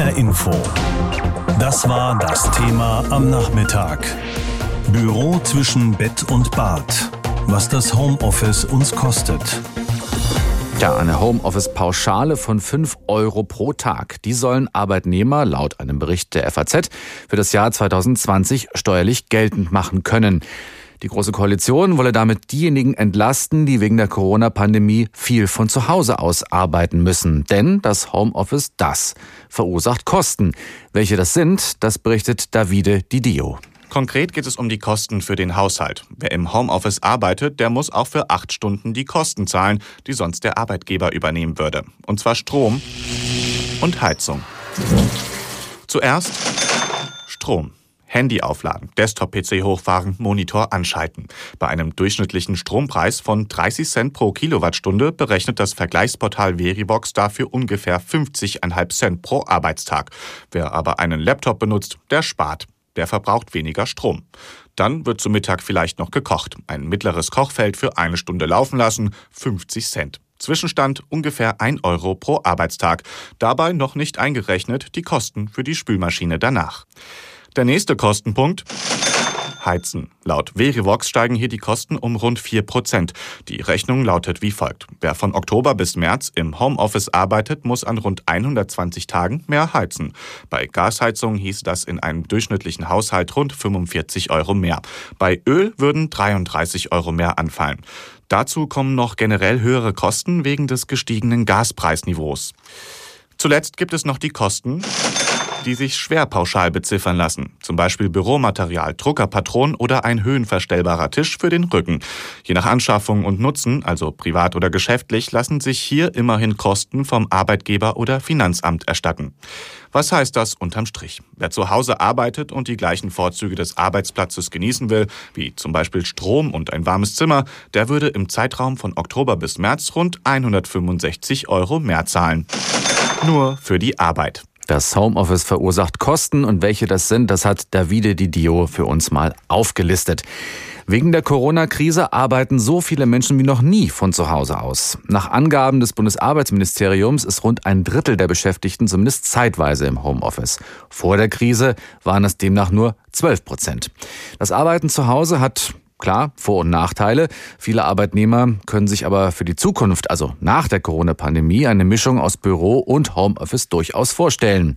HR Info. Das war das Thema am Nachmittag. Büro zwischen Bett und Bad. Was das Homeoffice uns kostet. Ja, eine Homeoffice-Pauschale von 5 Euro pro Tag. Die sollen Arbeitnehmer laut einem Bericht der FAZ für das Jahr 2020 steuerlich geltend machen können. Die Große Koalition wolle damit diejenigen entlasten, die wegen der Corona-Pandemie viel von zu Hause aus arbeiten müssen. Denn das Homeoffice, das verursacht Kosten. Welche das sind, das berichtet Davide Didio. Konkret geht es um die Kosten für den Haushalt. Wer im Homeoffice arbeitet, der muss auch für acht Stunden die Kosten zahlen, die sonst der Arbeitgeber übernehmen würde. Und zwar Strom und Heizung. Zuerst Strom. Handy aufladen, Desktop-PC hochfahren, Monitor anschalten. Bei einem durchschnittlichen Strompreis von 30 Cent pro Kilowattstunde berechnet das Vergleichsportal Veribox dafür ungefähr 50,5 Cent pro Arbeitstag. Wer aber einen Laptop benutzt, der spart. Der verbraucht weniger Strom. Dann wird zu Mittag vielleicht noch gekocht. Ein mittleres Kochfeld für eine Stunde laufen lassen, 50 Cent. Zwischenstand ungefähr 1 Euro pro Arbeitstag. Dabei noch nicht eingerechnet die Kosten für die Spülmaschine danach. Der nächste Kostenpunkt. Heizen. Laut Verivox steigen hier die Kosten um rund 4 Prozent. Die Rechnung lautet wie folgt. Wer von Oktober bis März im Homeoffice arbeitet, muss an rund 120 Tagen mehr heizen. Bei Gasheizung hieß das in einem durchschnittlichen Haushalt rund 45 Euro mehr. Bei Öl würden 33 Euro mehr anfallen. Dazu kommen noch generell höhere Kosten wegen des gestiegenen Gaspreisniveaus. Zuletzt gibt es noch die Kosten die sich schwer pauschal beziffern lassen. Zum Beispiel Büromaterial, Druckerpatronen oder ein höhenverstellbarer Tisch für den Rücken. Je nach Anschaffung und Nutzen, also privat oder geschäftlich, lassen sich hier immerhin Kosten vom Arbeitgeber oder Finanzamt erstatten. Was heißt das unterm Strich? Wer zu Hause arbeitet und die gleichen Vorzüge des Arbeitsplatzes genießen will, wie zum Beispiel Strom und ein warmes Zimmer, der würde im Zeitraum von Oktober bis März rund 165 Euro mehr zahlen. Nur für die Arbeit. Das Homeoffice verursacht Kosten und welche das sind, das hat Davide Didio für uns mal aufgelistet. Wegen der Corona-Krise arbeiten so viele Menschen wie noch nie von zu Hause aus. Nach Angaben des Bundesarbeitsministeriums ist rund ein Drittel der Beschäftigten zumindest zeitweise im Homeoffice. Vor der Krise waren es demnach nur 12 Prozent. Das Arbeiten zu Hause hat Klar, Vor- und Nachteile. Viele Arbeitnehmer können sich aber für die Zukunft, also nach der Corona-Pandemie, eine Mischung aus Büro und Homeoffice durchaus vorstellen.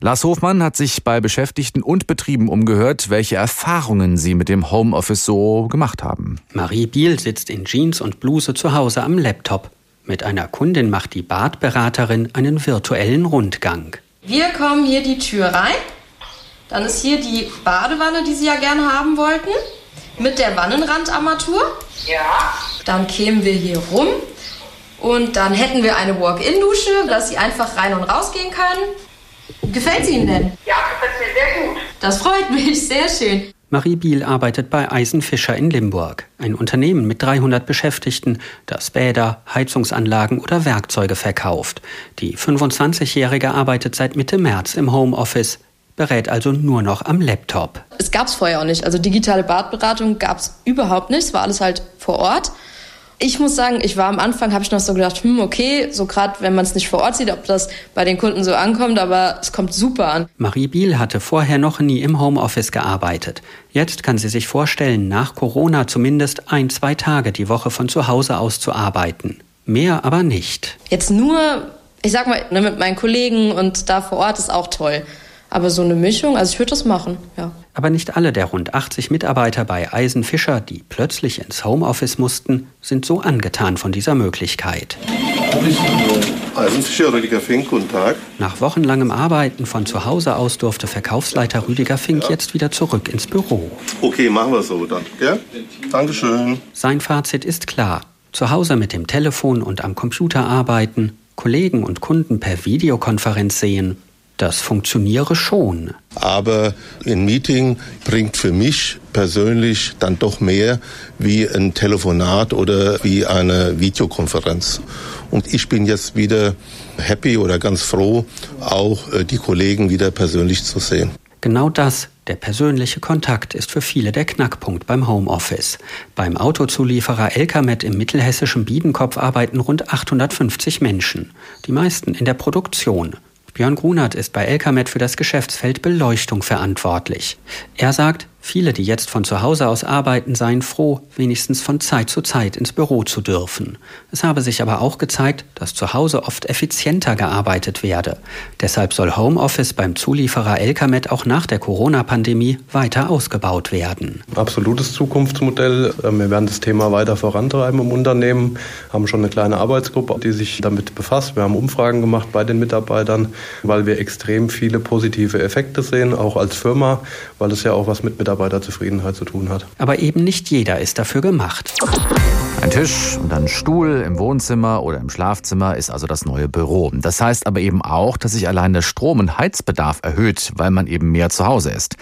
Lars Hofmann hat sich bei Beschäftigten und Betrieben umgehört, welche Erfahrungen sie mit dem Homeoffice so gemacht haben. Marie Biel sitzt in Jeans und Bluse zu Hause am Laptop. Mit einer Kundin macht die Badberaterin einen virtuellen Rundgang. Wir kommen hier die Tür rein. Dann ist hier die Badewanne, die Sie ja gerne haben wollten mit der Wannenrandarmatur. Ja. Dann kämen wir hier rum und dann hätten wir eine Walk-in-Dusche, dass Sie einfach rein und raus gehen können. Gefällt es Ihnen denn? Ja, gefällt mir sehr gut. Das freut mich, sehr schön. Marie Biel arbeitet bei Eisenfischer in Limburg, ein Unternehmen mit 300 Beschäftigten, das Bäder, Heizungsanlagen oder Werkzeuge verkauft. Die 25-Jährige arbeitet seit Mitte März im Homeoffice berät also nur noch am Laptop. Es gab es vorher auch nicht. Also digitale Badberatung gab es überhaupt nicht. Es war alles halt vor Ort. Ich muss sagen, ich war am Anfang, habe ich noch so gedacht, hm, okay, so gerade wenn man es nicht vor Ort sieht, ob das bei den Kunden so ankommt, aber es kommt super an. Marie Biel hatte vorher noch nie im Homeoffice gearbeitet. Jetzt kann sie sich vorstellen, nach Corona zumindest ein, zwei Tage die Woche von zu Hause aus zu arbeiten. Mehr aber nicht. Jetzt nur, ich sag mal, ne, mit meinen Kollegen und da vor Ort ist auch toll. Aber so eine Mischung, also ich würde das machen, ja. Aber nicht alle der rund 80 Mitarbeiter bei Eisenfischer, die plötzlich ins Homeoffice mussten, sind so angetan von dieser Möglichkeit. Eisenfischer Rüdiger Fink, guten Tag. Nach wochenlangem Arbeiten von zu Hause aus durfte Verkaufsleiter Rüdiger Fink ja. jetzt wieder zurück ins Büro. Okay, machen wir so dann. Ja? Dankeschön. Sein Fazit ist klar. Zu Hause mit dem Telefon und am Computer arbeiten, Kollegen und Kunden per Videokonferenz sehen das funktioniere schon. Aber ein Meeting bringt für mich persönlich dann doch mehr wie ein Telefonat oder wie eine Videokonferenz. Und ich bin jetzt wieder happy oder ganz froh, auch äh, die Kollegen wieder persönlich zu sehen. Genau das, der persönliche Kontakt, ist für viele der Knackpunkt beim Homeoffice. Beim Autozulieferer Elkamet im mittelhessischen Biedenkopf arbeiten rund 850 Menschen, die meisten in der Produktion. Björn Grunert ist bei Elkamet für das Geschäftsfeld Beleuchtung verantwortlich. Er sagt, Viele, die jetzt von zu Hause aus arbeiten, seien froh, wenigstens von Zeit zu Zeit ins Büro zu dürfen. Es habe sich aber auch gezeigt, dass zu Hause oft effizienter gearbeitet werde. Deshalb soll Homeoffice beim Zulieferer Elkamet auch nach der Corona-Pandemie weiter ausgebaut werden. Absolutes Zukunftsmodell. Ähm, wir werden das Thema weiter vorantreiben im Unternehmen, haben schon eine kleine Arbeitsgruppe, die sich damit befasst. Wir haben Umfragen gemacht bei den Mitarbeitern, weil wir extrem viele positive Effekte sehen, auch als Firma, weil es ja auch was mit Mitarbeitern Mitarbeiterzufriedenheit zu tun hat. Aber eben nicht jeder ist dafür gemacht. Ein Tisch und ein Stuhl im Wohnzimmer oder im Schlafzimmer ist also das neue Büro. Das heißt aber eben auch, dass sich allein der Strom- und Heizbedarf erhöht, weil man eben mehr zu Hause ist.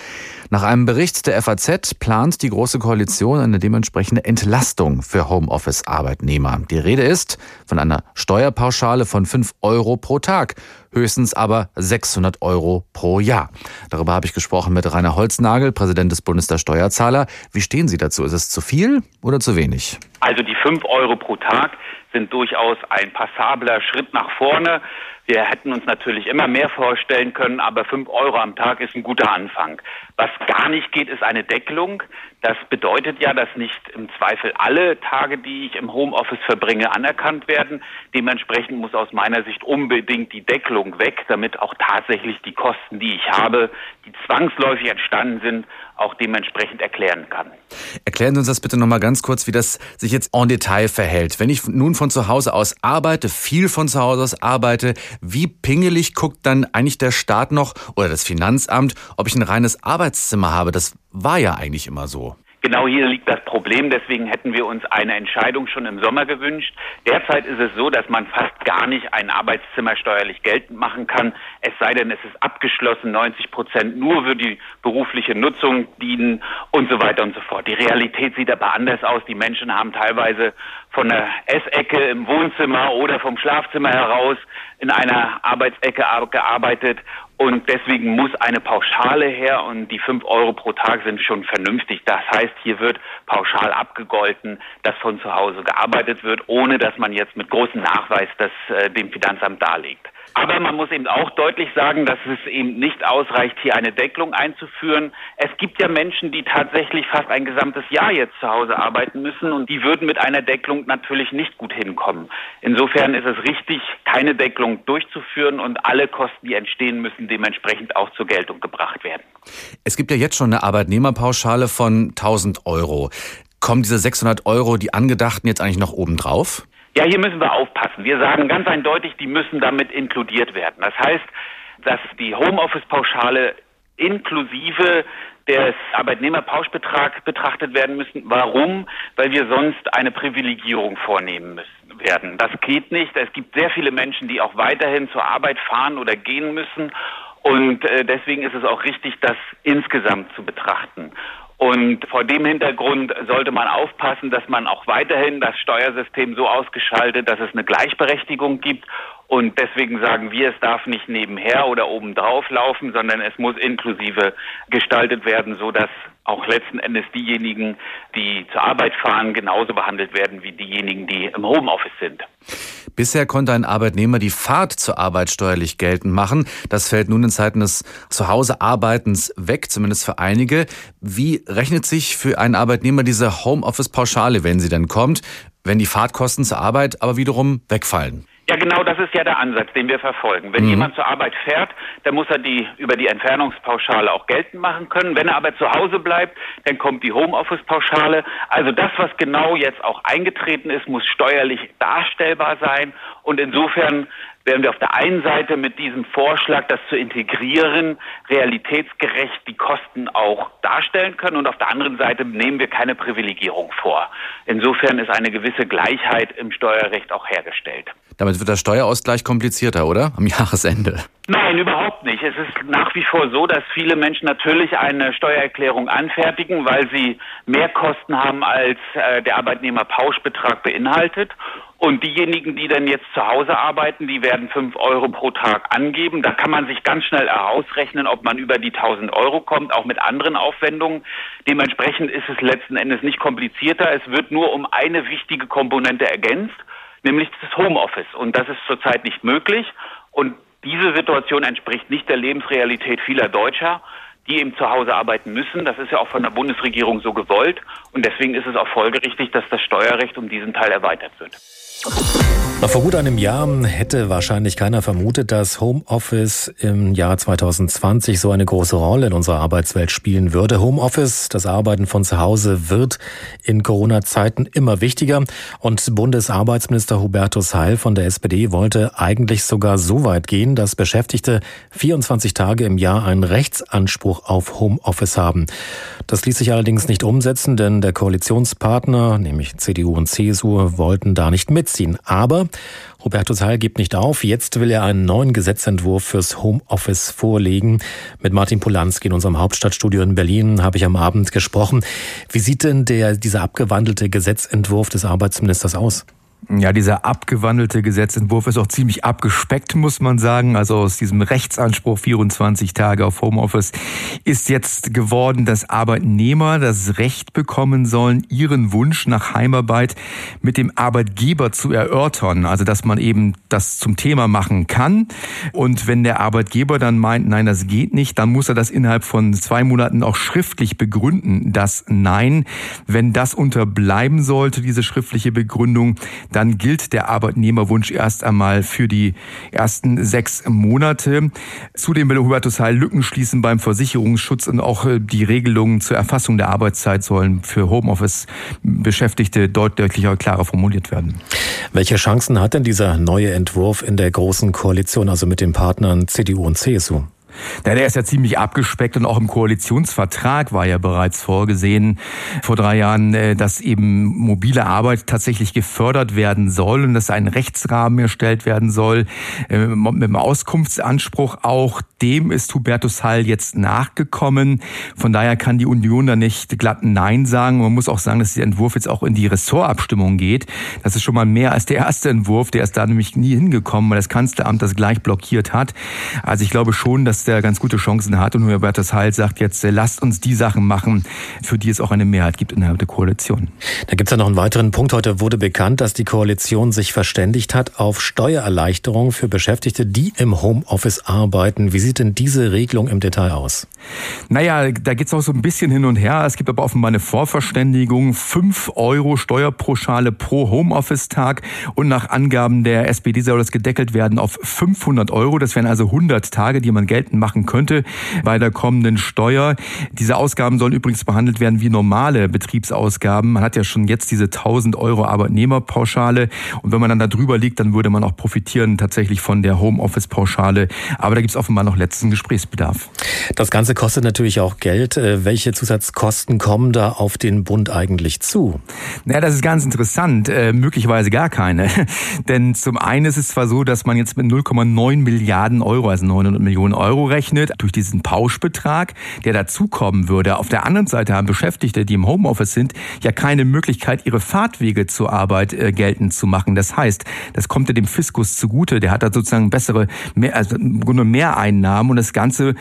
Nach einem Bericht der FAZ plant die Große Koalition eine dementsprechende Entlastung für Homeoffice-Arbeitnehmer. Die Rede ist von einer Steuerpauschale von 5 Euro pro Tag, höchstens aber 600 Euro pro Jahr. Darüber habe ich gesprochen mit Rainer Holznagel, Präsident des Bundes der Steuerzahler. Wie stehen Sie dazu? Ist es zu viel oder zu wenig? Also die 5 Euro pro Tag sind durchaus ein passabler Schritt nach vorne. Wir hätten uns natürlich immer mehr vorstellen können, aber fünf Euro am Tag ist ein guter Anfang. Was gar nicht geht, ist eine Deckelung. Das bedeutet ja, dass nicht im Zweifel alle Tage, die ich im Homeoffice verbringe, anerkannt werden. Dementsprechend muss aus meiner Sicht unbedingt die Deckelung weg, damit auch tatsächlich die Kosten, die ich habe, die zwangsläufig entstanden sind, auch dementsprechend erklären kann. Erklären Sie uns das bitte nochmal ganz kurz, wie das sich jetzt en Detail verhält. Wenn ich nun von zu Hause aus arbeite, viel von zu Hause aus arbeite, wie pingelig guckt dann eigentlich der Staat noch oder das Finanzamt, ob ich ein reines Arbeitszimmer habe? Das war ja eigentlich immer so. Genau hier liegt das Problem. Deswegen hätten wir uns eine Entscheidung schon im Sommer gewünscht. Derzeit ist es so, dass man fast gar nicht ein Arbeitszimmer steuerlich geltend machen kann. Es sei denn, es ist abgeschlossen, 90 Prozent nur für die berufliche Nutzung dienen und so weiter und so fort. Die Realität sieht aber anders aus. Die Menschen haben teilweise von der Essecke im Wohnzimmer oder vom Schlafzimmer heraus in einer Arbeitsecke gearbeitet und deswegen muss eine Pauschale her und die fünf Euro pro Tag sind schon vernünftig. Das heißt, hier wird pauschal abgegolten, dass von zu Hause gearbeitet wird, ohne dass man jetzt mit großem Nachweis das äh, dem Finanzamt darlegt. Aber man muss eben auch deutlich sagen, dass es eben nicht ausreicht, hier eine Deckelung einzuführen. Es gibt ja Menschen, die tatsächlich fast ein gesamtes Jahr jetzt zu Hause arbeiten müssen und die würden mit einer Deckelung natürlich nicht gut hinkommen. Insofern ist es richtig, keine Deckelung durchzuführen und alle Kosten, die entstehen, müssen dementsprechend auch zur Geltung gebracht werden. Es gibt ja jetzt schon eine Arbeitnehmerpauschale von 1000 Euro. Kommen diese 600 Euro, die angedachten, jetzt eigentlich noch obendrauf? Ja, hier müssen wir aufpassen. Wir sagen ganz eindeutig, die müssen damit inkludiert werden. Das heißt, dass die Homeoffice-Pauschale inklusive des Arbeitnehmerpauschbetrag betrachtet werden müssen. Warum? Weil wir sonst eine Privilegierung vornehmen müssen werden. Das geht nicht. Es gibt sehr viele Menschen, die auch weiterhin zur Arbeit fahren oder gehen müssen. Und äh, deswegen ist es auch richtig, das insgesamt zu betrachten. Und vor dem Hintergrund sollte man aufpassen, dass man auch weiterhin das Steuersystem so ausgeschaltet, dass es eine Gleichberechtigung gibt. Und deswegen sagen wir, es darf nicht nebenher oder obendrauf laufen, sondern es muss inklusive gestaltet werden, so dass auch letzten Endes diejenigen, die zur Arbeit fahren, genauso behandelt werden wie diejenigen, die im Homeoffice sind. Bisher konnte ein Arbeitnehmer die Fahrt zur Arbeit steuerlich geltend machen. Das fällt nun in Zeiten des Zuhausearbeitens weg, zumindest für einige. Wie rechnet sich für einen Arbeitnehmer diese Homeoffice-Pauschale, wenn sie denn kommt, wenn die Fahrtkosten zur Arbeit aber wiederum wegfallen? Ja, genau, das ist ja der Ansatz, den wir verfolgen. Wenn mhm. jemand zur Arbeit fährt, dann muss er die über die Entfernungspauschale auch geltend machen können. Wenn er aber zu Hause bleibt, dann kommt die Homeoffice-Pauschale. Also das, was genau jetzt auch eingetreten ist, muss steuerlich darstellbar sein. Und insofern werden wir auf der einen Seite mit diesem Vorschlag, das zu integrieren, realitätsgerecht die Kosten auch darstellen können und auf der anderen Seite nehmen wir keine Privilegierung vor. Insofern ist eine gewisse Gleichheit im Steuerrecht auch hergestellt. Damit wird der Steuerausgleich komplizierter, oder? Am Jahresende. Nein, überhaupt nicht. Es ist nach wie vor so, dass viele Menschen natürlich eine Steuererklärung anfertigen, weil sie mehr Kosten haben, als äh, der Arbeitnehmerpauschbetrag beinhaltet. Und diejenigen, die dann jetzt zu Hause arbeiten, die werden fünf Euro pro Tag angeben. Da kann man sich ganz schnell herausrechnen, ob man über die 1000 Euro kommt, auch mit anderen Aufwendungen. Dementsprechend ist es letzten Endes nicht komplizierter. Es wird nur um eine wichtige Komponente ergänzt nämlich das Homeoffice. Und das ist zurzeit nicht möglich. Und Diese Situation entspricht nicht der Lebensrealität vieler Deutscher, die eben zu Hause arbeiten müssen. Das ist ja auch von der Bundesregierung so gewollt. Und deswegen ist es auch folgerichtig, dass das Steuerrecht um diesen Teil erweitert wird. Noch vor gut einem Jahr hätte wahrscheinlich keiner vermutet, dass Homeoffice im Jahr 2020 so eine große Rolle in unserer Arbeitswelt spielen würde. Homeoffice, das Arbeiten von zu Hause, wird in Corona-Zeiten immer wichtiger. Und Bundesarbeitsminister Hubertus Heil von der SPD wollte eigentlich sogar so weit gehen, dass Beschäftigte 24 Tage im Jahr einen Rechtsanspruch auf Homeoffice haben. Das ließ sich allerdings nicht umsetzen, denn der Koalitionspartner, nämlich CDU und CSU, wollten da nicht mitziehen. Aber Hubertus Heil gibt nicht auf. Jetzt will er einen neuen Gesetzentwurf fürs Homeoffice vorlegen. Mit Martin Polanski in unserem Hauptstadtstudio in Berlin habe ich am Abend gesprochen. Wie sieht denn der, dieser abgewandelte Gesetzentwurf des Arbeitsministers aus? Ja, dieser abgewandelte Gesetzentwurf ist auch ziemlich abgespeckt, muss man sagen. Also aus diesem Rechtsanspruch 24 Tage auf Homeoffice ist jetzt geworden, dass Arbeitnehmer das Recht bekommen sollen, ihren Wunsch nach Heimarbeit mit dem Arbeitgeber zu erörtern. Also, dass man eben das zum Thema machen kann. Und wenn der Arbeitgeber dann meint, nein, das geht nicht, dann muss er das innerhalb von zwei Monaten auch schriftlich begründen, dass nein. Wenn das unterbleiben sollte, diese schriftliche Begründung, dann gilt der Arbeitnehmerwunsch erst einmal für die ersten sechs Monate. Zudem will Hubertus Heil Lücken schließen beim Versicherungsschutz und auch äh, die Regelungen zur Erfassung der Arbeitszeit sollen für Homeoffice-Beschäftigte deutlicher, klarer formuliert werden. Welche Chancen hat denn dieser neue Entwurf in der großen Koalition, also mit den Partnern CDU und CSU? Ja, der ist ja ziemlich abgespeckt und auch im Koalitionsvertrag war ja bereits vorgesehen vor drei Jahren, äh, dass eben mobile Arbeit tatsächlich gefördert werden soll und dass ein Rechtsrahmen erstellt werden soll äh, mit dem Auskunftsanspruch. Auch dem ist Hubertus Hall jetzt nachgekommen. Von daher kann die Union da nicht glatt Nein sagen. Man muss auch sagen, dass der Entwurf jetzt auch in die Ressortabstimmung geht. Das ist schon mal mehr als der erste Entwurf. Der ist da nämlich nie hingekommen, weil das Kanzleramt das gleich blockiert hat. Also ich glaube schon, dass der ganz gute Chancen hat. Und Hubertus Heil sagt jetzt, äh, lasst uns die Sachen machen, für die es auch eine Mehrheit gibt innerhalb der Koalition. Da gibt es ja noch einen weiteren Punkt. Heute wurde bekannt, dass die Koalition sich verständigt hat auf Steuererleichterung für Beschäftigte, die im Homeoffice arbeiten. Wie sieht denn diese Regelung im Detail aus? Naja, da geht es auch so ein bisschen hin und her. Es gibt aber offenbar eine Vorverständigung. Fünf Euro Steuerpauschale pro Homeoffice-Tag. Und nach Angaben der SPD soll das gedeckelt werden auf 500 Euro. Das wären also 100 Tage, die man geltend machen könnte bei der kommenden Steuer. Diese Ausgaben sollen übrigens behandelt werden wie normale Betriebsausgaben. Man hat ja schon jetzt diese 1000 Euro Arbeitnehmerpauschale. Und wenn man dann da drüber liegt, dann würde man auch profitieren tatsächlich von der Homeoffice-Pauschale. Aber da gibt es offenbar noch letzten Gesprächsbedarf. Das Ganze kostet natürlich auch Geld. Äh, welche Zusatzkosten kommen da auf den Bund eigentlich zu? Naja, das ist ganz interessant. Äh, möglicherweise gar keine. Denn zum einen ist es zwar so, dass man jetzt mit 0,9 Milliarden Euro, also 900 Millionen Euro rechnet, durch diesen Pauschbetrag, der dazukommen würde. Auf der anderen Seite haben Beschäftigte, die im Homeoffice sind, ja keine Möglichkeit, ihre Fahrtwege zur Arbeit äh, geltend zu machen. Das heißt, das kommt ja dem Fiskus zugute. Der hat da sozusagen bessere, mehr, also im Grunde mehr Einnahmen und das Ganze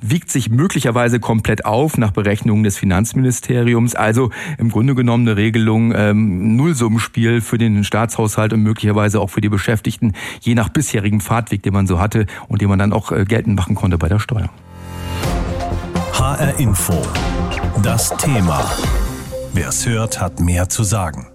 wiegt sich möglicherweise komplett auf nach Berechnungen des Finanzministeriums. Also im Grunde genommen eine Regelung, ähm, Nullsummenspiel für den Staatshaushalt und möglicherweise auch für die Beschäftigten, je nach bisherigem Fahrtweg, den man so hatte und den man dann auch äh, geltend machen konnte bei der Steuer. HR Info. Das Thema. Wer es hört, hat mehr zu sagen.